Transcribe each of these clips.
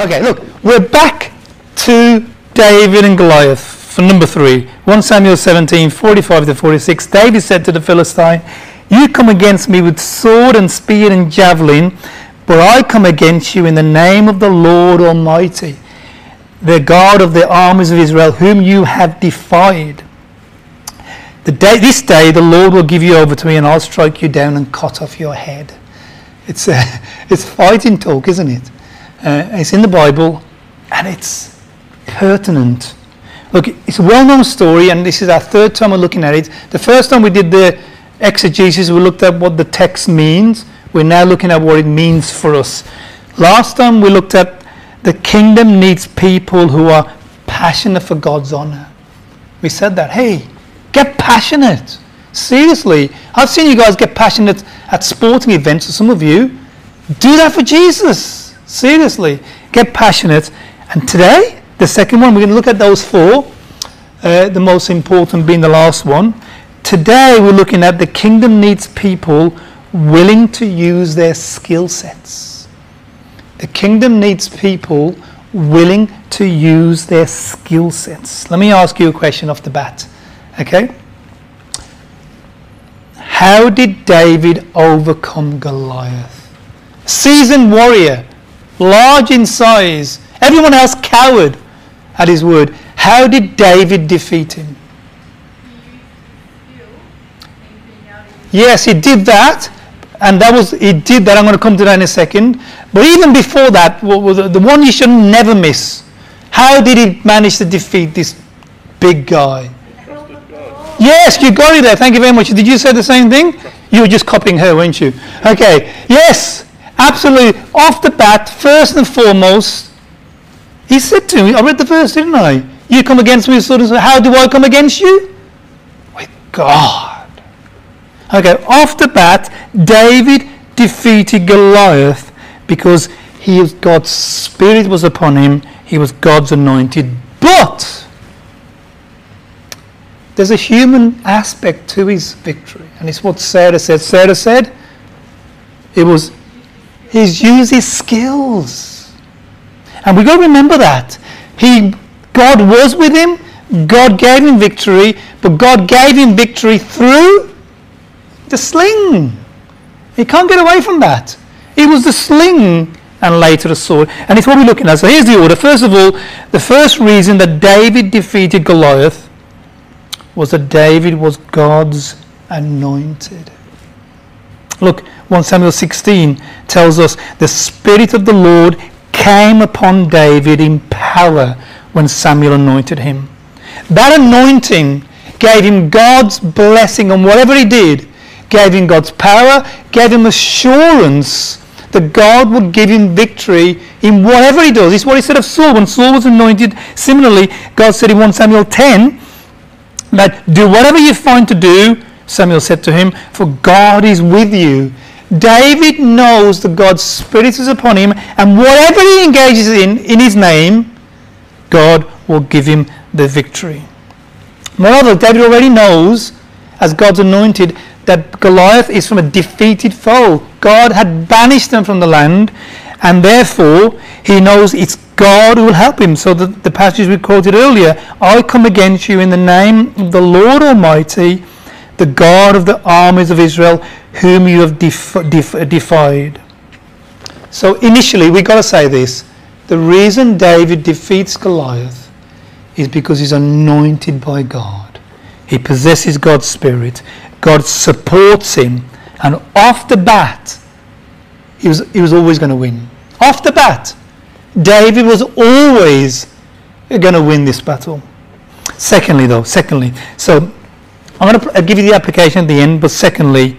Okay, look, we're back to David and Goliath for number three. 1 Samuel 17, 45 to 46. David said to the Philistine, You come against me with sword and spear and javelin, but I come against you in the name of the Lord Almighty, the God of the armies of Israel, whom you have defied. Day, this day the Lord will give you over to me, and I'll strike you down and cut off your head. It's, it's fighting talk, isn't it? Uh, it's in the Bible and it's pertinent. Look, it's a well known story, and this is our third time we're looking at it. The first time we did the exegesis, we looked at what the text means. We're now looking at what it means for us. Last time we looked at the kingdom needs people who are passionate for God's honor. We said that. Hey, get passionate. Seriously. I've seen you guys get passionate at sporting events, some of you. Do that for Jesus. Seriously, get passionate. And today, the second one, we're going to look at those four, uh, the most important being the last one. Today, we're looking at the kingdom needs people willing to use their skill sets. The kingdom needs people willing to use their skill sets. Let me ask you a question off the bat. Okay? How did David overcome Goliath? Seasoned warrior, large in size, everyone else cowered at his word. How did David defeat him? Yes, he did that, and that was he did that. I'm going to come to that in a second. But even before that, the one you should never miss. How did he manage to defeat this big guy? Yes, you got it there. Thank you very much. Did you say the same thing? You were just copying her, weren't you? Okay. Yes. Absolutely. Off the bat, first and foremost, he said to me, I read the verse, didn't I? You come against me, sort of, how do I come against you? With God. Okay, off the bat, David defeated Goliath because he God's spirit was upon him. He was God's anointed. But there's a human aspect to his victory. And it's what Sarah said. Sarah said it was He's used his skills. And we've got to remember that. He, God was with him, God gave him victory, but God gave him victory through the sling. He can't get away from that. It was the sling and later the sword. And it's what we're looking at. So here's the order. First of all, the first reason that David defeated Goliath was that David was God's anointed. Look, 1 Samuel 16 tells us the Spirit of the Lord came upon David in power when Samuel anointed him. That anointing gave him God's blessing on whatever he did, gave him God's power, gave him assurance that God would give him victory in whatever he does. Is what he said of Saul. When Saul was anointed, similarly, God said in 1 Samuel 10 that do whatever you find to do, Samuel said to him, for God is with you. David knows that God's Spirit is upon him, and whatever he engages in in his name, God will give him the victory. Moreover, David already knows, as God's anointed, that Goliath is from a defeated foe. God had banished them from the land, and therefore he knows it's God who will help him. So the, the passage we quoted earlier, I come against you in the name of the Lord Almighty, the God of the armies of Israel, whom you have def- def- defied. So initially, we've got to say this. The reason David defeats Goliath is because he's anointed by God. He possesses God's Spirit. God supports him. And off the bat, he was, he was always going to win. Off the bat, David was always going to win this battle. Secondly, though, secondly, so I'm going to uh, give you the application at the end, but secondly,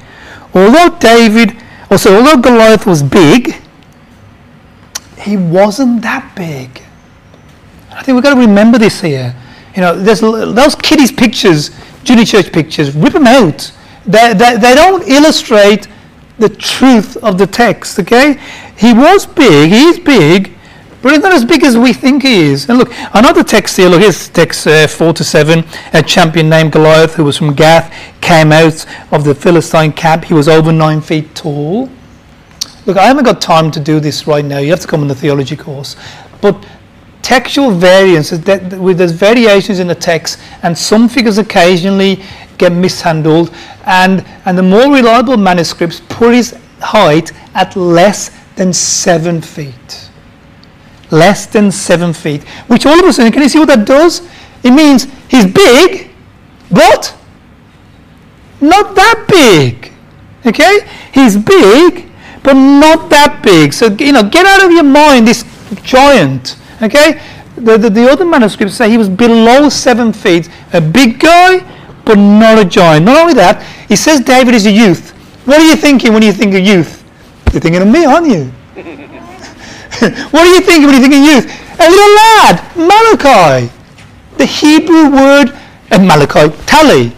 although David, also although Goliath was big, he wasn't that big. I think we've got to remember this here. You know, those kiddies pictures, junior church pictures, rip them out. They, they, they don't illustrate the truth of the text, okay? He was big, he's big, but he's not as big as we think he is. And look, another text here, look, here's text uh, 4 to 7. A champion named Goliath, who was from Gath, came out of the Philistine camp. He was over nine feet tall. look, I haven't got time to do this right now. You have to come on the theology course. But textual variance, is that there's variations in the text, and some figures occasionally get mishandled, and, and the more reliable manuscripts put his height at less than seven feet. Less than seven feet. Which all of a sudden, can you see what that does? It means he's big, but not that big. Okay? He's big, but not that big. So, you know, get out of your mind this giant. Okay? The, the, the other manuscripts say he was below seven feet, a big guy, but not a giant. Not only that, he says David is a youth. What are you thinking when you think of youth? You're thinking of me, aren't you? what are you thinking when you think of youth? A little lad, Malachi. The Hebrew word, uh, Malachi, Tally.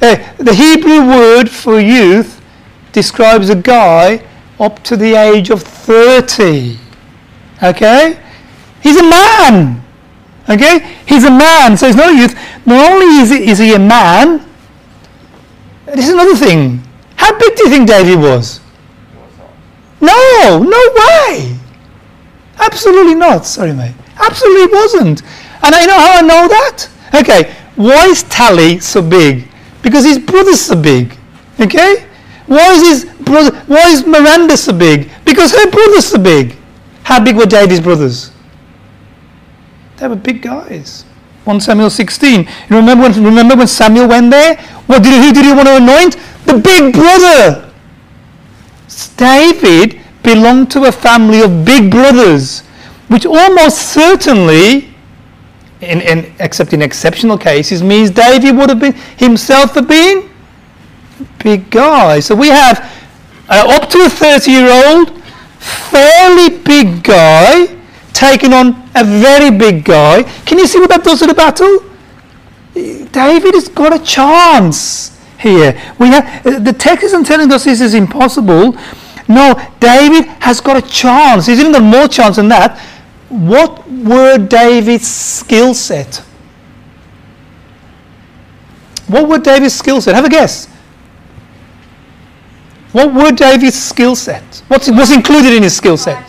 Uh, the Hebrew word for youth describes a guy up to the age of 30. Okay? He's a man. Okay? He's a man, so he's not a youth. Not only is he, is he a man, this is another thing. How big do you think David was? No, no way. Absolutely not. Sorry, mate. Absolutely wasn't. And I know how I know that. Okay, why is Tally so big? Because his brother's so big. Okay? Why is his brother why is Miranda so big? Because her brother's so big. How big were David's brothers? They were big guys. 1 Samuel 16. You remember when, remember when Samuel went there? What did, who did he want to anoint? The big brother. David belonged to a family of big brothers, which almost certainly, in, in, except in exceptional cases, means David would have been himself have been a big guy. So we have uh, up to a 30 year old, fairly big guy taking on a very big guy. Can you see what that does to the battle? David has got a chance here. We have, the text isn't telling us this is impossible. No, David has got a chance. He's even got more chance than that. What were David's skill set? What were David's skill set? Have a guess. What were David's skill set? What's, what's included in his skill set?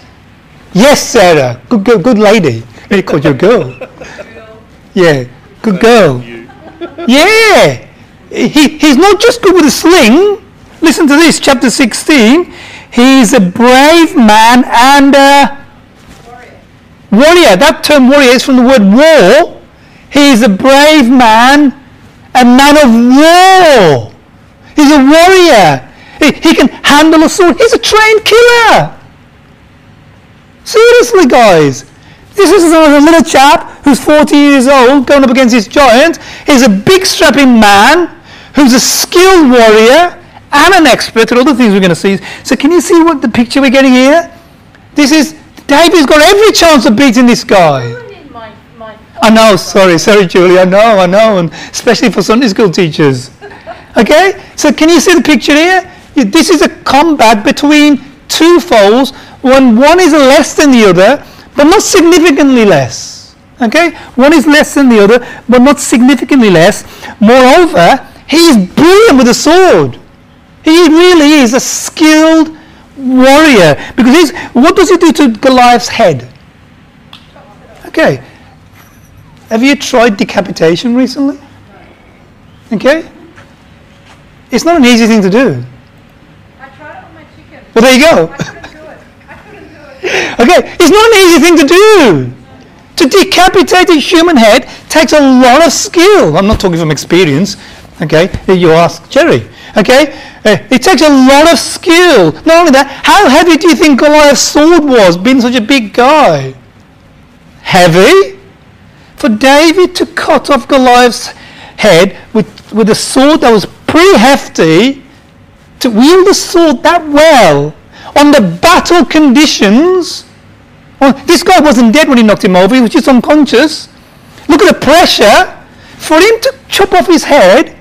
Yes, Sarah. Good, good, good lady. They called you a girl. Yeah, good girl. Yeah. He, he's not just good with a sling. Listen to this, chapter 16. He's a brave man and a warrior. warrior. That term warrior is from the word war. He's a brave man, a man of war. He's a warrior. He, he can handle a sword. He's a trained killer. Seriously, guys. This is a little chap who's 40 years old going up against this giant. He's a big strapping man who's a skilled warrior and an expert at other things we're going to see. So can you see what the picture we're getting here? This is David's got every chance of beating this guy. I know, sorry, sorry, Julie, I know, I know, and especially for Sunday school teachers. Okay, so can you see the picture here? This is a combat between two foes. When one is less than the other, but not significantly less. Okay, one is less than the other, but not significantly less. Moreover, he is brilliant with a sword. He really is a skilled warrior. Because he's, what does he do to Goliath's head? Okay. Have you tried decapitation recently? Okay. It's not an easy thing to do. I tried it with my chicken. Well, there you go. I couldn't do it. I couldn't do it. Okay, it's not an easy thing to do. To decapitate a human head takes a lot of skill. I'm not talking from experience. Okay, you ask Jerry. Okay, uh, it takes a lot of skill. Not only that, how heavy do you think Goliath's sword was, being such a big guy? Heavy? For David to cut off Goliath's head with, with a sword that was pretty hefty, to wield a sword that well, on the battle conditions. Well, this guy wasn't dead when he knocked him over, he was just unconscious. Look at the pressure. For him to chop off his head,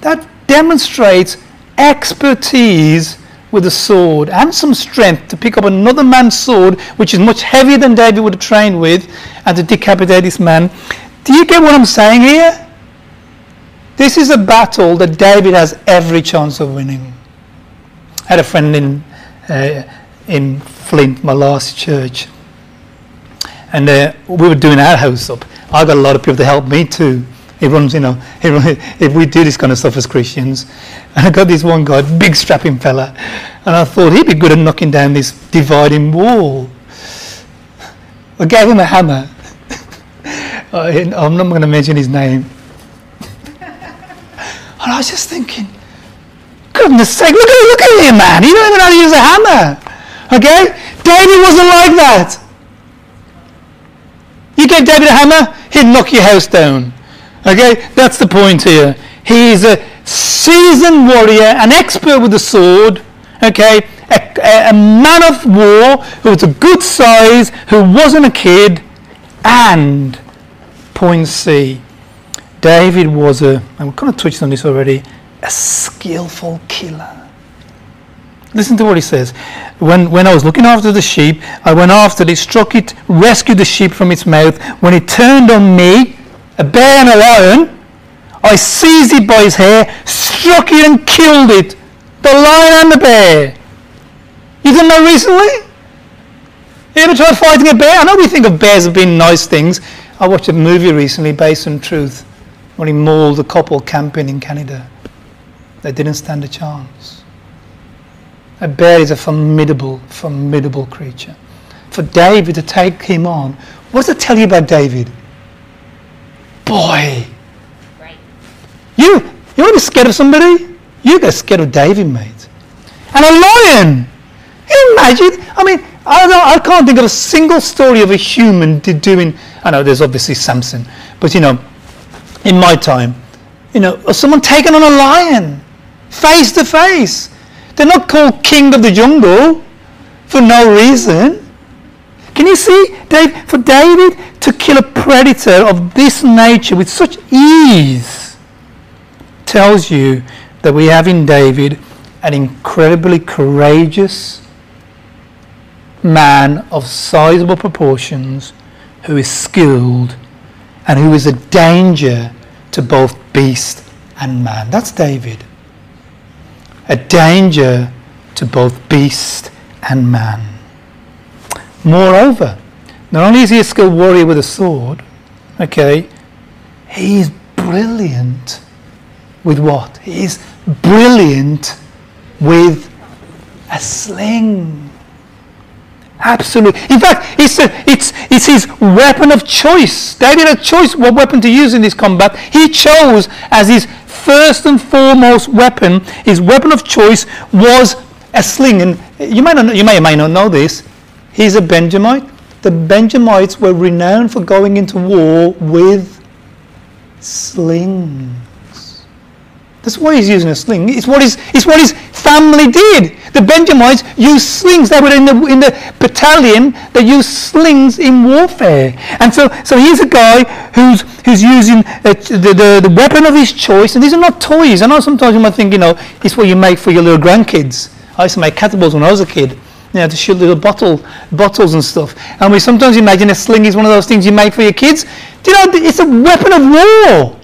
that demonstrates expertise with a sword and some strength to pick up another man's sword, which is much heavier than David would have trained with, and to decapitate this man. Do you get what I'm saying here? This is a battle that David has every chance of winning. I had a friend in, uh, in Flint, my last church. And uh, we were doing our house up. I got a lot of people to help me too. Runs, you know, run, if we do this kind of stuff as Christians. And I got this one guy, big strapping fella, and I thought he'd be good at knocking down this dividing wall. I gave him a hammer. I'm not going to mention his name. And I was just thinking, goodness sake, look at, look at him, man. He don't even know how to use a hammer. Okay? David wasn't like that. You gave David a hammer, he'd knock your house down. Okay? That's the point here. He's a seasoned warrior, an expert with the sword. Okay? A, a, man of war who was a good size, who wasn't a kid, and point C. David was a, we kind of touched on this already, a skillful killer. Listen to what he says. When, when I was looking after the sheep, I went after it, struck it, rescued the sheep from its mouth. When it turned on me, a bear and a lion, I seized it by his hair, struck it and killed it. The lion and the bear. You didn't know recently? You ever tried fighting a bear? I know we think of bears as being nice things. I watched a movie recently based on truth when he mauled a couple camping in Canada. They didn't stand a chance. A bear is a formidable, formidable creature. For David to take him on, what does it tell you about David? Boy. Right. You, you want to be scared of somebody? You get scared of David, mate. And a lion. Imagine? I mean, I, don't, I can't think of a single story of a human doing. I know there's obviously Samson, but you know, in my time, you know, someone taken on a lion, face to face. They're not called king of the jungle for no reason. Can you see, Dave, for David to kill a predator of this nature with such ease tells you that we have in David an incredibly courageous man of sizable proportions who is skilled and who is a danger to both beast and man. That's David. A danger to both beast and man. Moreover, not only is he a skilled warrior with a sword, okay, he's brilliant with what? He's brilliant with a sling. Absolutely. In fact, it's, a, it's, it's his weapon of choice. David had a choice what weapon to use in this combat. He chose as his first and foremost weapon, his weapon of choice was a sling. And you may, not, you may or may not know this. He's a Benjamite. The Benjamites were renowned for going into war with slings. That's why he's using a sling. It's what his, it's what his family did. The Benjamites used slings. They were in the, in the battalion that used slings in warfare. And so, so here's a guy who's, who's using uh, the, the, the weapon of his choice. And these are not toys. I know sometimes you might think, you know, it's what you make for your little grandkids. I used to make catapults when I was a kid. You know, to shoot little bottle, bottles and stuff. And we sometimes imagine a sling is one of those things you make for your kids. Do you know, it's a weapon of war.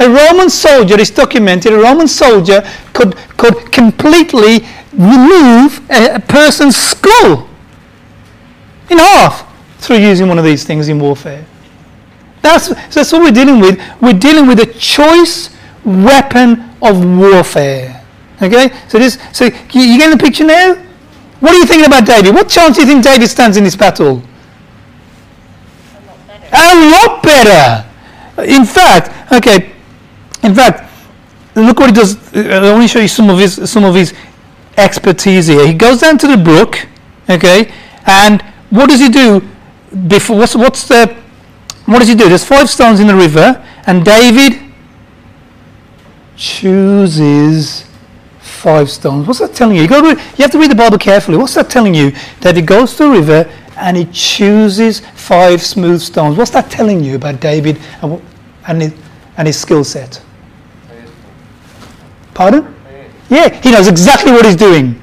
A Roman soldier is documented, a Roman soldier could, could completely remove a, a person's skull in half through using one of these things in warfare. That's, that's what we're dealing with. We're dealing with a choice weapon of warfare. Okay? So this so you, you getting the picture now? What are you thinking about David? What chance do you think David stands in this battle? A lot better. A lot better. In fact, okay, in fact, look what he does. I want to show you some of his some of his expertise here. He goes down to the brook, okay, and what does he do? Before what's what's the what does he do? There's five stones in the river, and David chooses five stones. What's that telling you? You, read, you have to read the Bible carefully. What's that telling you? That goes to the river and he chooses five smooth stones. What's that telling you about David and, and, his, and his skill set? Pardon? Yeah, he knows exactly what he's doing.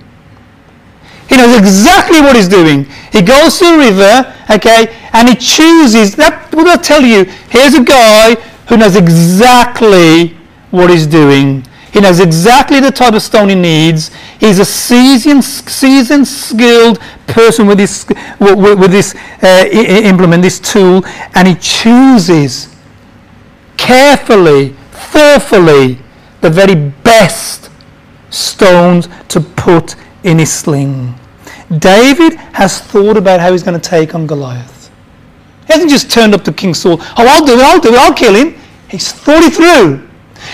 He knows exactly what he's doing. He goes to the river, okay, and he chooses. That will I tell you? Here's a guy who knows exactly what he's doing. He knows exactly the type of stone he needs. He's a seasoned, seasoned skilled person with this, with, with this uh, implement, this tool, and he chooses carefully, thoughtfully, the very best stones to put in his sling. David has thought about how he's going to take on Goliath. He hasn't just turned up to King Saul, oh, I'll do it, I'll do it, I'll kill him. He's thought it through.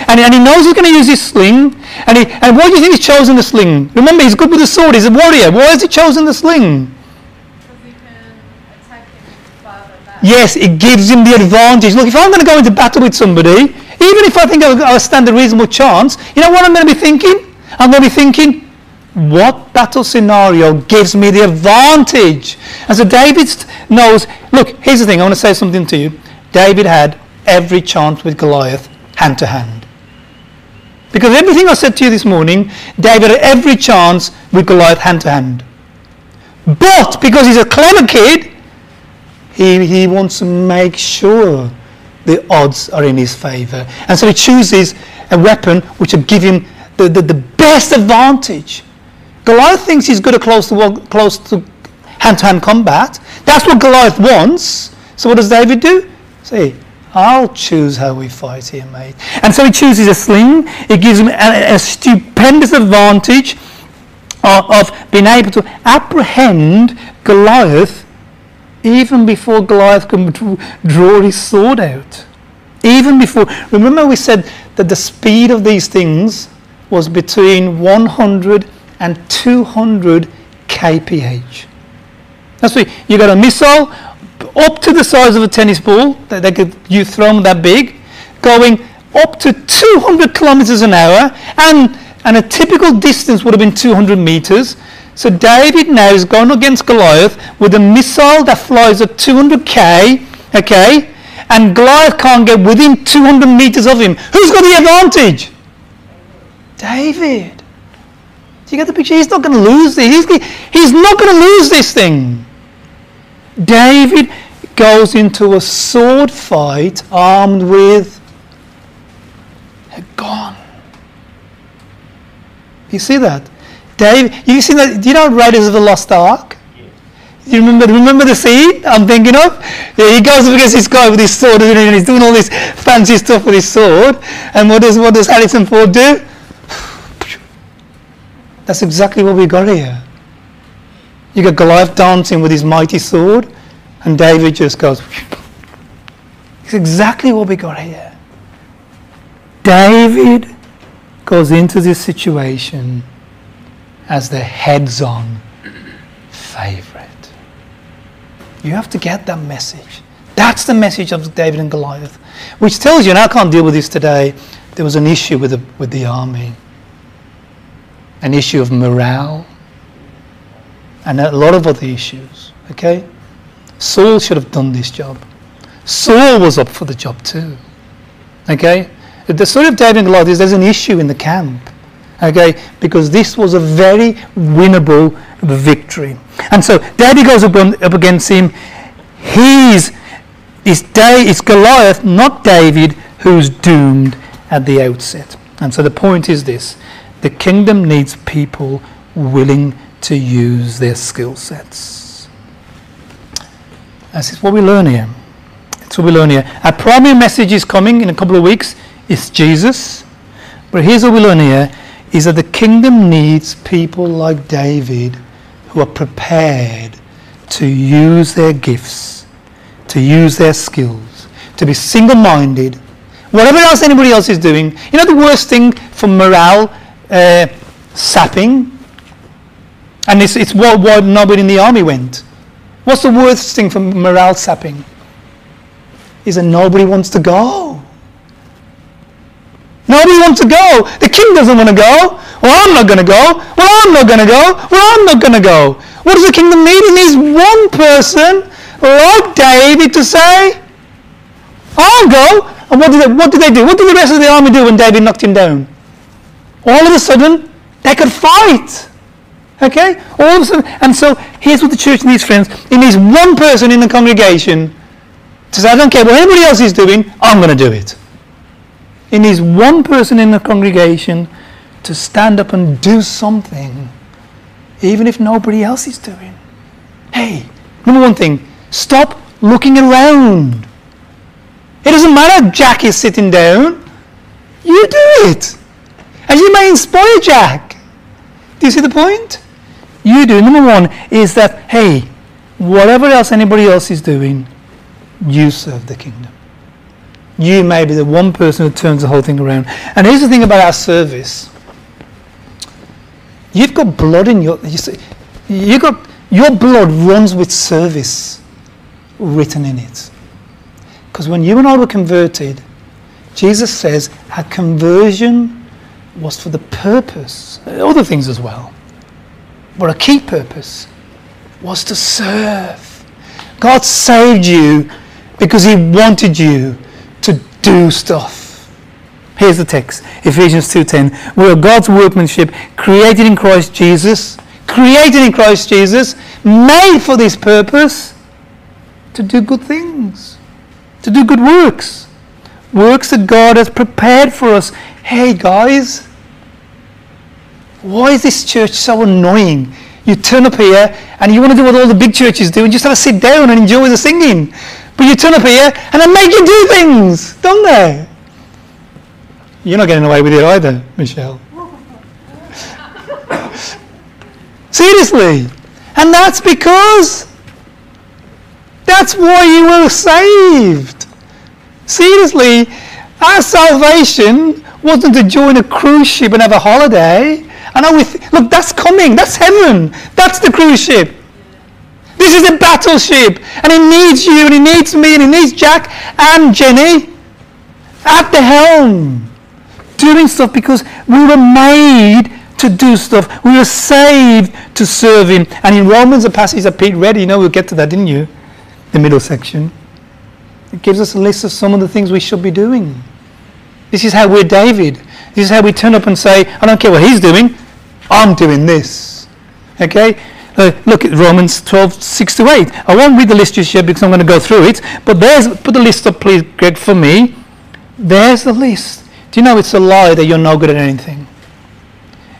And, and he knows he's going to use his sling. And, he, and why do you think he's chosen the sling? Remember, he's good with the sword. He's a warrior. Why has he chosen the sling? Yes, it gives him the advantage. Look, if I'm going to go into battle with somebody, even if I think I'll stand a reasonable chance, you know what I'm going to be thinking? I'm going to be thinking, what battle scenario gives me the advantage? And so David knows, look, here's the thing, I want to say something to you. David had every chance with Goliath hand to hand. Because everything I said to you this morning, David had every chance with Goliath hand to hand. But because he's a clever kid, he, he wants to make sure the odds are in his favour. And so he chooses a weapon which will give him the, the, the best advantage. Goliath thinks he's good at close to, close to hand-to-hand combat. That's what Goliath wants. So what does David do? Say, I'll choose how we fight here, mate. And so he chooses a sling. It gives him a, a stupendous advantage of, of, being able to apprehend Goliath even before Goliath can draw his sword out. Even before. Remember, we said that the speed of these things was between 100 and 200 kph. That's what you got a missile up to the size of a tennis ball that they could you throw them that big, going up to 200 kilometers an hour, and and a typical distance would have been 200 meters. So David now is going against Goliath with a missile that flies at 200k, okay, and Goliath can't get within 200 meters of him. Who's got the advantage? David. Do you get the picture? He's not going to lose this. He's, he's not going to lose this thing. David goes into a sword fight armed with a gun. You see that? Dave, you see that? Do you know Raiders of the Lost Ark? You remember, remember the scene I'm thinking of? Yeah, he goes up against this guy with his sword and he's doing all this fancy stuff with his sword. And what does, what does Harrison Ford do? That's exactly what we got here. You got Goliath dancing with his mighty sword, and David just goes. It's exactly what we got here. David goes into this situation as the heads on favorite. You have to get that message. That's the message of David and Goliath, which tells you, and I can't deal with this today, there was an issue with the, with the army, an issue of morale, and a lot of other issues. Okay? Saul should have done this job. Saul was up for the job too. Okay? The story of David and Goliath is there's an issue in the camp. Okay? Because this was a very winnable victory. And so David goes up, up against him. He's it's, day, it's Goliath, not David, who's doomed at the outset. And so the point is this the kingdom needs people willing to use their skill sets. That's what we learn here. That's what we learn here. Our primary message is coming in a couple of weeks. It's Jesus. But here's what we learn here is that the kingdom needs people like David who are prepared to use their gifts, to use their skills, to be single minded. Whatever else anybody else is doing, you know the worst thing for morale uh, sapping and it's, it's what, why nobody in the army went. What's the worst thing for morale sapping? Is that nobody wants to go. Nobody wants to go. The king doesn't want to go. Well, I'm not going to go. Well, I'm not going to go. Well, I'm not going to go. What does the kingdom need? It needs one person like David to say, I'll go. And what did, they, what did they do? What did the rest of the army do when David knocked him down? All of a sudden, they could fight. Okay? All of a sudden, and so here's what the church needs, friends. It needs one person in the congregation to say, I don't care what anybody else is doing, I'm going to do it. It needs one person in the congregation to stand up and do something, even if nobody else is doing. Hey, number one thing, stop looking around. It doesn't matter if Jack is sitting down. You do it. And you may inspire Jack. Do you see the point? You do. Number one is that, hey, whatever else anybody else is doing, you serve the kingdom. You may be the one person who turns the whole thing around. And here's the thing about our service. You've got blood in your you see, you got your blood runs with service written in it. Because when you and I were converted, Jesus says our conversion was for the purpose, other things as well, but a key purpose was to serve. God saved you because He wanted you to do stuff. Here's the text, Ephesians 2:10. We are God's workmanship, created in Christ Jesus, created in Christ Jesus, made for this purpose to do good things, to do good works. Works that God has prepared for us. Hey guys, why is this church so annoying? You turn up here and you want to do what all the big churches do and just have to sit down and enjoy the singing. But you turn up here and they make you do things, don't they? You're not getting away with it either, Michelle. Seriously. And that's because that's why you were saved. Seriously, our salvation wasn't to join a cruise ship and have a holiday. I know we th- look, that's coming. That's heaven. That's the cruise ship. This is a battleship, and it needs you, and it needs me, and it needs Jack and Jenny at the helm doing stuff because we were made to do stuff. We were saved to serve Him. And in Romans, the passage that Pete read, you know, we'll get to that, didn't you? The middle section. It gives us a list of some of the things we should be doing. This is how we're David. This is how we turn up and say, I don't care what he's doing, I'm doing this. Okay? Uh, look at Romans 12, 6 to 8. I won't read the list just yet because I'm going to go through it. But there's, put the list up, please, Greg, for me. There's the list. Do you know it's a lie that you're no good at anything?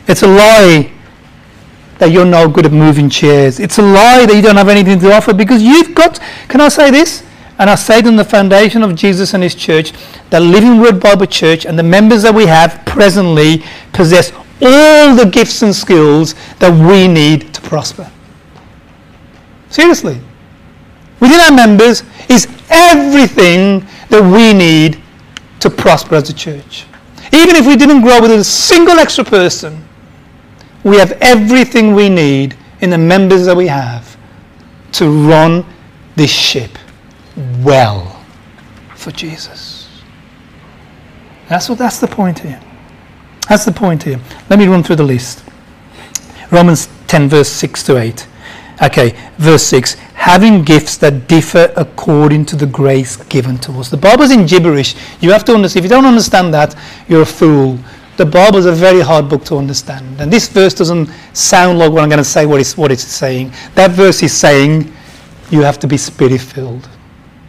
It's a lie that you're no good at moving chairs. It's a lie that you don't have anything to offer because you've got, can I say this? And I say it on the foundation of Jesus and His church, the Living Word Bible Church and the members that we have presently possess all the gifts and skills that we need to prosper. Seriously. Within our members is everything that we need to prosper as a church. Even if we didn't grow with a single extra person, we have everything we need in the members that we have to run this ship well for Jesus. That's what that's the point here. That's the point here. Let me run through the list. Romans 10 verse 6 to 8. Okay, verse 6 having gifts that differ according to the grace given to us. The Bible's in gibberish. You have to understand. If you don't understand that, you're a fool. The Bible is a very hard book to understand. And this verse doesn't sound like what I'm going to say, what it's, what it's saying. That verse is saying you have to be spirit filled.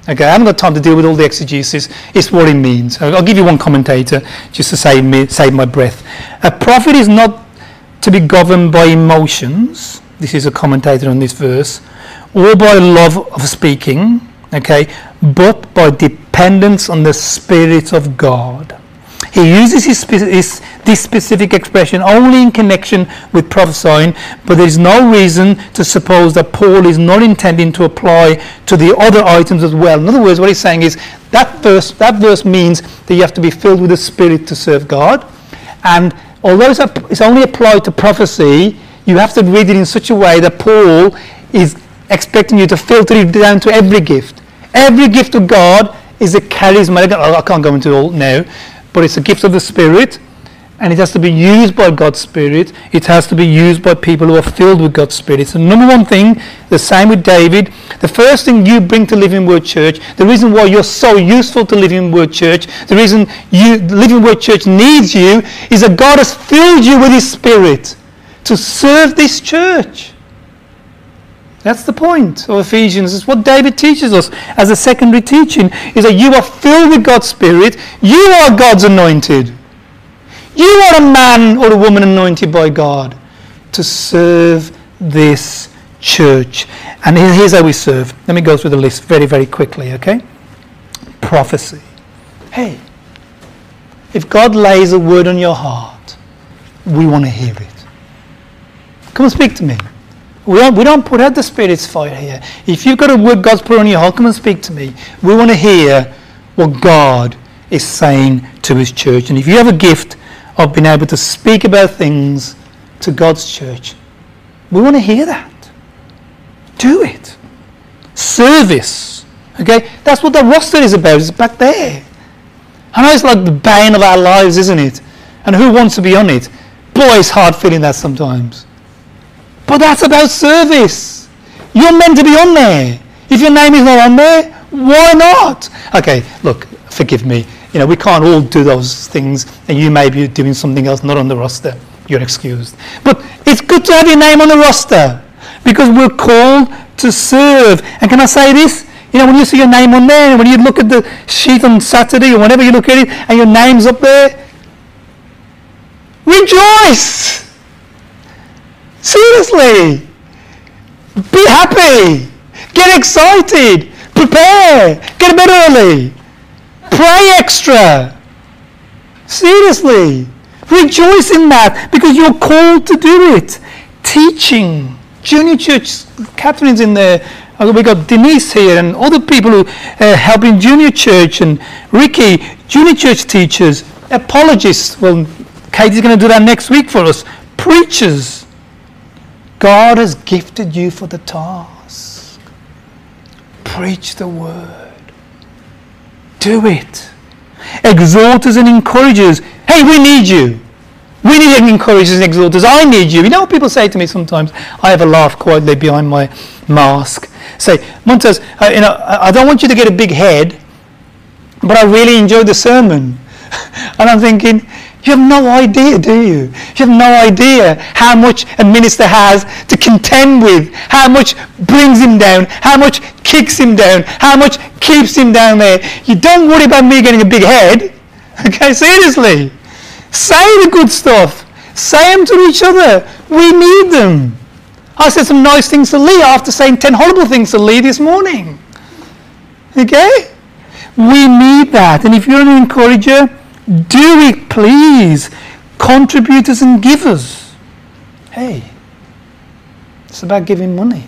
Okay, I haven't got time to deal with all the exegesis. It's what it means. I'll give you one commentator just to save, me, save my breath. A prophet is not to be governed by emotions. This is a commentator on this verse or by love of speaking, okay, but by dependence on the Spirit of God. He uses his, his, this specific expression only in connection with prophesying, but there is no reason to suppose that Paul is not intending to apply to the other items as well. In other words, what he's saying is that verse, that verse means that you have to be filled with the Spirit to serve God. And although it's, it's only applied to prophecy, you have to read it in such a way that Paul is expecting you to filter it down to every gift. Every gift of God is a charismatic. I can't go into all now, but it's a gift of the Spirit, and it has to be used by God's Spirit. It has to be used by people who are filled with God's Spirit. So, number one thing, the same with David. The first thing you bring to Living Word Church, the reason why you're so useful to Living Word Church, the reason you Living Word Church needs you, is that God has filled you with His Spirit to serve this church. That's the point of Ephesians. It's what David teaches us as a secondary teaching is that you are filled with God's Spirit. You are God's anointed. You are a man or a woman anointed by God to serve this church. And here's how we serve. Let me go through the list very, very quickly, okay? Prophecy. Hey, if God lays a word on your heart, we want to hear it. Come and speak to me. We don't, we don't put out the Spirit's fire here. If you've got a word God's put on your heart, come and speak to me. We want to hear what God is saying to His church. And if you have a gift of being able to speak about things to God's church, we want to hear that. Do it. Service. Okay? That's what the roster is about. It's back there. I know it's like the bane of our lives, isn't it? And who wants to be on it? Boy, it's hard feeling that sometimes. But that's about service. You're meant to be on there. If your name is not on there, why not? Okay, look, forgive me. You know, we can't all do those things, and you may be doing something else not on the roster. You're excused. But it's good to have your name on the roster because we're called to serve. And can I say this? You know, when you see your name on there, and when you look at the sheet on Saturday or whenever you look at it, and your name's up there, rejoice! Seriously! Be happy! Get excited! Prepare! Get to bed early! Pray extra! Seriously! Rejoice in that because you're called to do it. Teaching. Junior church, Catherine's in there. Uh, we got Denise here and other people who uh, help in junior church and Ricky, junior church teachers, apologists. Well, Katie's going to do that next week for us. Preachers. God has gifted you for the task. Preach the word. Do it. Exhorters and encouragers. Hey, we need you. We need encouragers and exhorters. I need you. You know what people say to me sometimes? I have a laugh quietly behind my mask. Say, Montez, uh, you know, I don't want you to get a big head, but I really enjoyed the sermon. and I'm thinking, you have no idea, do you? You have no idea how much a minister has to contend with, how much brings him down, how much kicks him down, how much keeps him down there. You don't worry about me getting a big head. Okay, seriously. Say the good stuff. Say them to each other. We need them. I said some nice things to Lee after saying 10 horrible things to Lee this morning. Okay? We need that. And if you're an encourager, do it, please. Contributors and givers. Hey, it's about giving money.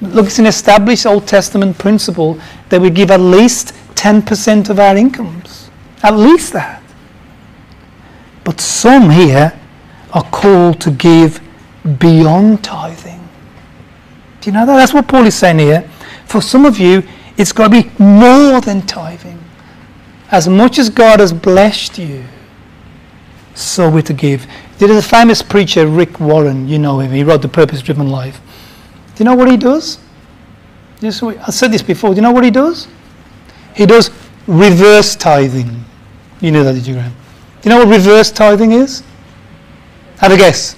Look, it's an established Old Testament principle that we give at least 10% of our incomes. At least that. But some here are called to give beyond tithing. Do you know that? That's what Paul is saying here. For some of you, it's got to be more than tithing. As much as God has blessed you, so we're to give. There is a famous preacher, Rick Warren, you know him, he wrote The Purpose Driven Life. Do you know what he does? I said this before. Do you know what he does? He does reverse tithing. You know that, did you, Graham? Do you know what reverse tithing is? Have a guess.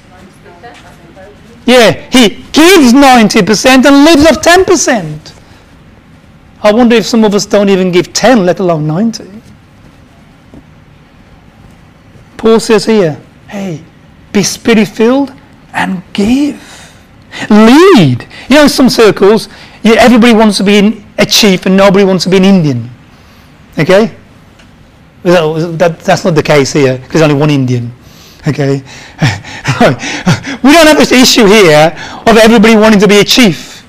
Yeah, he gives 90% and lives off 10%. I wonder if some of us don't even give 10, let alone 90. Paul says here, hey, be spirit filled and give. Lead. You know, in some circles, yeah, everybody wants to be a chief and nobody wants to be an Indian. Okay? That, that's not the case here, because there's only one Indian. Okay? we don't have this issue here of everybody wanting to be a chief.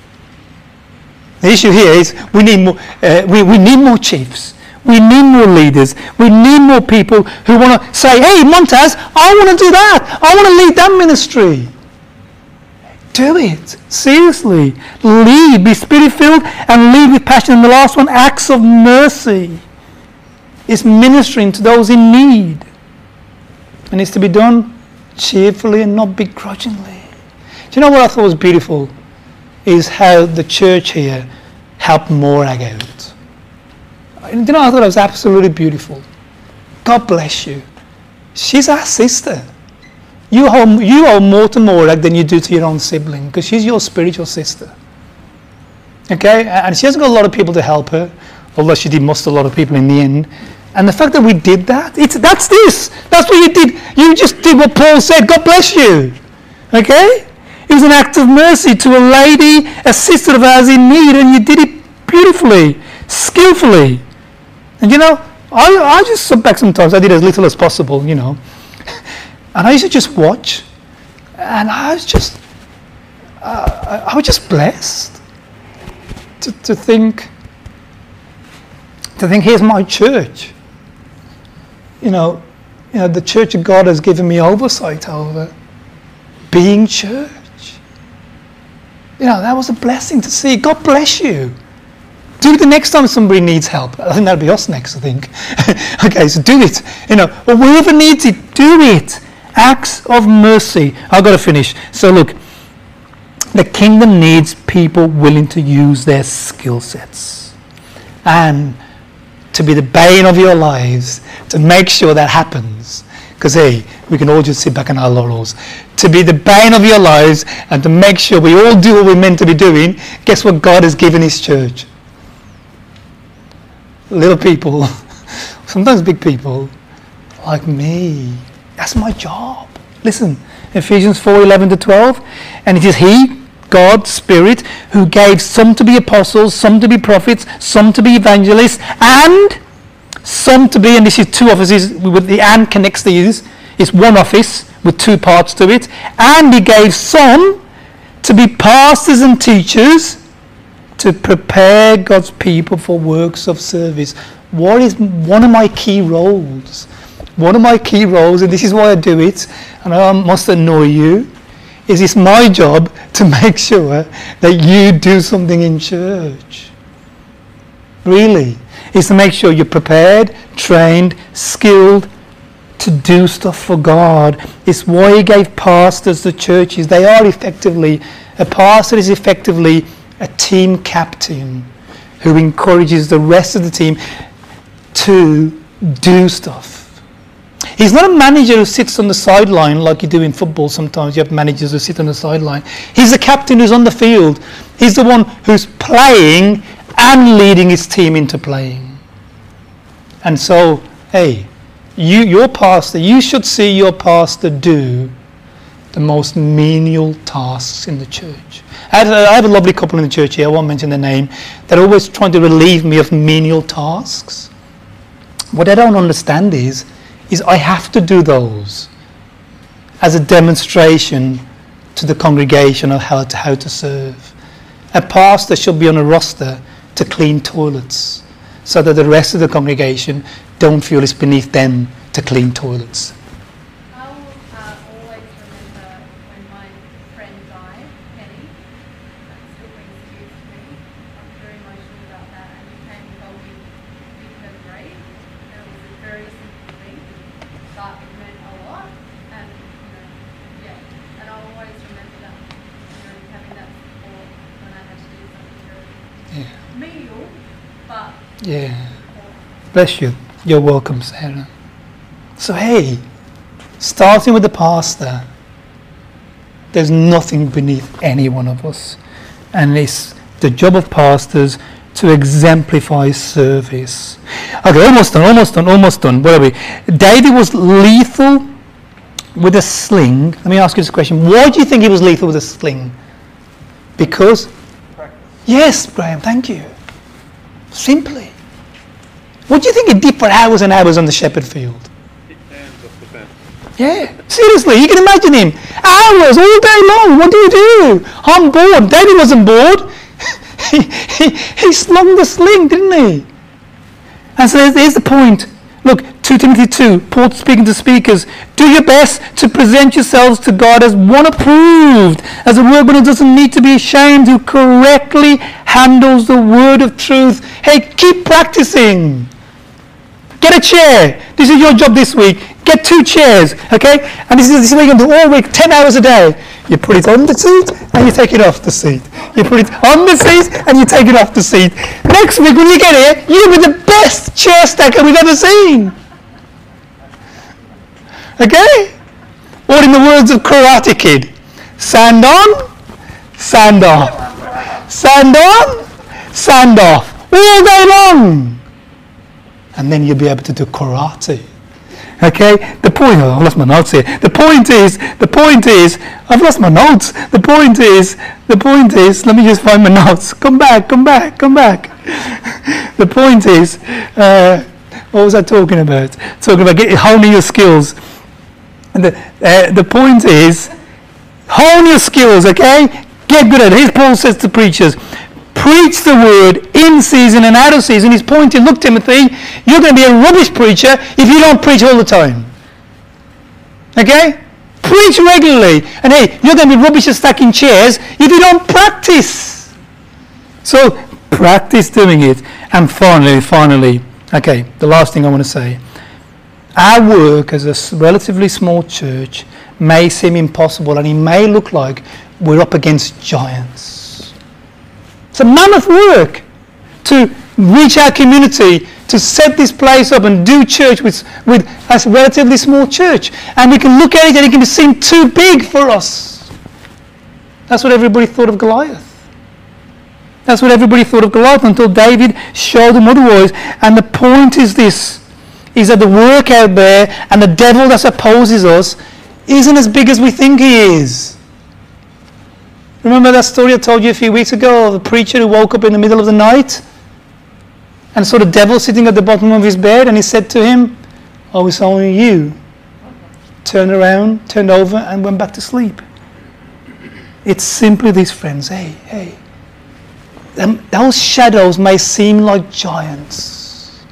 The issue here is we need more, uh, we, we need more chiefs. We need more leaders. We need more people who want to say, hey, Montez, I want to do that. I want to lead that ministry. Do it. Seriously. Lead. Be spirit filled and lead with passion. And the last one, acts of mercy is ministering to those in need. And it's to be done cheerfully and not begrudgingly. Do you know what I thought was beautiful? Is how the church here helped Morag Do you know I thought it was absolutely beautiful? God bless you. She's our sister. You owe, you owe more to Morag than you do to your own sibling because she's your spiritual sister. Okay? And she hasn't got a lot of people to help her, although she did muster a lot of people in the end. And the fact that we did that, it's, that's this. That's what you did. You just did what Paul said. God bless you. Okay? It was an act of mercy to a lady, a sister of ours in need, and you did it beautifully, skillfully. And you know, I, I just sit back sometimes. I did as little as possible, you know. And I used to just watch, and I was just, uh, I was just blessed to, to think, to think, here's my church. You know, you know, the church of God has given me oversight over being church. You know, that was a blessing to see. God bless you. Do it the next time somebody needs help. I think that'll be us next, I think. okay, so do it. You know, whoever needs it, do it. Acts of mercy. I've got to finish. So look, the kingdom needs people willing to use their skill sets. And to be the bane of your lives, to make sure that happens. Because, hey, we can all just sit back on our laurels. To be the bane of your lives and to make sure we all do what we're meant to be doing, guess what God has given His church? Little people, sometimes big people, like me. That's my job. Listen, Ephesians 4 11 to 12. And it is He, God, Spirit, who gave some to be apostles, some to be prophets, some to be evangelists, and some to be, and this is two offices with the and connects these, it's one office with two parts to it. And He gave some to be pastors and teachers to prepare God's people for works of service. What is one of my key roles? One of my key roles, and this is why I do it, and I must annoy you, is it's my job to make sure that you do something in church. Really. Is to make sure you're prepared, trained, skilled to do stuff for God. It's why He gave pastors the churches. They are effectively, a pastor is effectively a team captain who encourages the rest of the team to do stuff. He's not a manager who sits on the sideline like you do in football sometimes. You have managers who sit on the sideline. He's the captain who's on the field. He's the one who's playing and leading his team into playing. And so, hey, you, your pastor, you should see your pastor do the most menial tasks in the church. I have, a lovely couple in the church here, I won't mention their name. They're always trying to relieve me of menial tasks. What I don't understand is, is I have to do those as a demonstration to the congregation of how to, how to serve. A pastor should be on a roster to clean toilets so that the rest of the congregation don't feel it's beneath them to clean toilets. I will uh, always remember when my friend died, Penny. That still brings tears to me. I'm very emotional about that and became involved in with her grief. And it was a very simple thing, but it meant a lot. And, you know, yeah. And I'll always remember that, you know, having that support when I had to do something very Yeah. menial, but Yeah. Bless you. You're welcome, Sarah. So, hey, starting with the pastor, there's nothing beneath any one of us. And it's the job of pastors to exemplify service. Okay, almost done, almost done, almost done. Where are we? David was lethal with a sling. Let me ask you this question. Why do you think he was lethal with a sling? Because? Yes, Graham, thank you. Simply. What do you think he did for hours and hours on the shepherd field? Yeah, seriously, you can imagine him. Hours, all day long. What do you do? I'm bored. David wasn't bored. he, he, he slung the sling, didn't he? And so there's, there's the point. Look, 2 Timothy 2, Paul speaking to speakers. Do your best to present yourselves to God as one approved, as a workman who doesn't need to be ashamed, who correctly handles the word of truth. Hey, keep practicing. Get a chair. This is your job this week. Get two chairs, okay? And this is, this is what you can do all week, 10 hours a day. You put it on the seat and you take it off the seat. You put it on the seat and you take it off the seat. Next week when you get here, you'll be the best chair stacker we've ever seen. Okay? Or in the words of Karate Kid, sand on, sand off. Sand on, sand off. All day long. And then you'll be able to do karate. Okay, the point. Oh, I lost my notes here. The point is, the point is, I've lost my notes. The point is, the point is. Let me just find my notes. Come back, come back, come back. the point is, uh, what was I talking about? Talking about getting honing your skills. And the uh, the point is, hone your skills. Okay, get good at it. Here's Paul says to preachers, preach the word in season and out of season. He's pointing, look, Timothy, you're going to be a rubbish preacher if you don't preach all the time. Okay? Preach regularly. And hey, you're going to be rubbish at stacking chairs if you don't practice. So practice doing it. And finally, finally, okay, the last thing I want to say. Our work as a relatively small church may seem impossible and it may look like we're up against giants. It's a mammoth work to reach our community, to set this place up and do church with, with a relatively small church. And we can look at it and it can seem too big for us. That's what everybody thought of Goliath. That's what everybody thought of Goliath until David showed them otherwise. And the point is this is that the work out there and the devil that opposes us isn't as big as we think he is. Remember that story I told you a few weeks ago of the preacher who woke up in the middle of the night and saw the devil sitting at the bottom of his bed and he said to him, Oh, it's only you. Turned around, turned over, and went back to sleep. It's simply these friends. Hey, hey. Those shadows may seem like giants,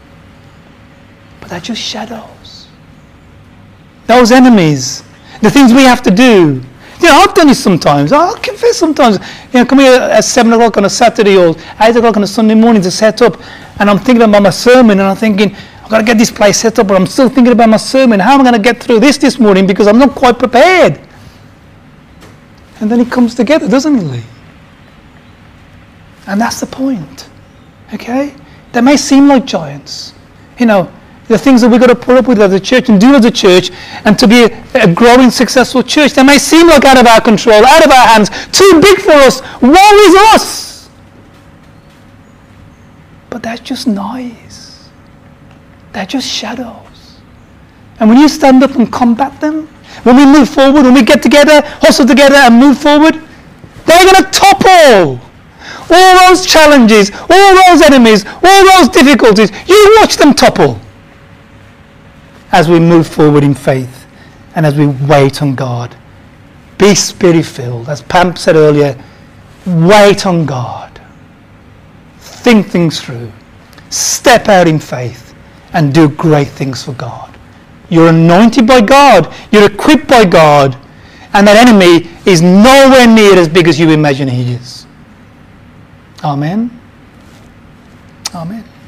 but they're just shadows. Those enemies, the things we have to do, know, I've done this sometimes. I'll confess sometimes. You know, come here at 7 o'clock on a Saturday or 8 o'clock on a Sunday morning to set up, and I'm thinking about my sermon, and I'm thinking, I've got to get this place set up, but I'm still thinking about my sermon. How am I going to get through this this morning because I'm not quite prepared? And then it comes together, doesn't it, Lee? And that's the point. Okay? They may seem like giants. You know, the things that we've got to put up with as a church and do as a church and to be a, a growing, successful church. They may seem like out of our control, out of our hands, too big for us. Woe is us! But that's just noise. They're just shadows. And when you stand up and combat them, when we move forward, when we get together, hustle together and move forward, they're going to topple all those challenges, all those enemies, all those difficulties. You watch them topple as we move forward in faith and as we wait on God. Be spirit filled. As Pam said earlier, wait on God. Think things through. Step out in faith and do great things for God. You're anointed by God, you're equipped by God, and that enemy is nowhere near as big as you imagine he is. Amen. Amen.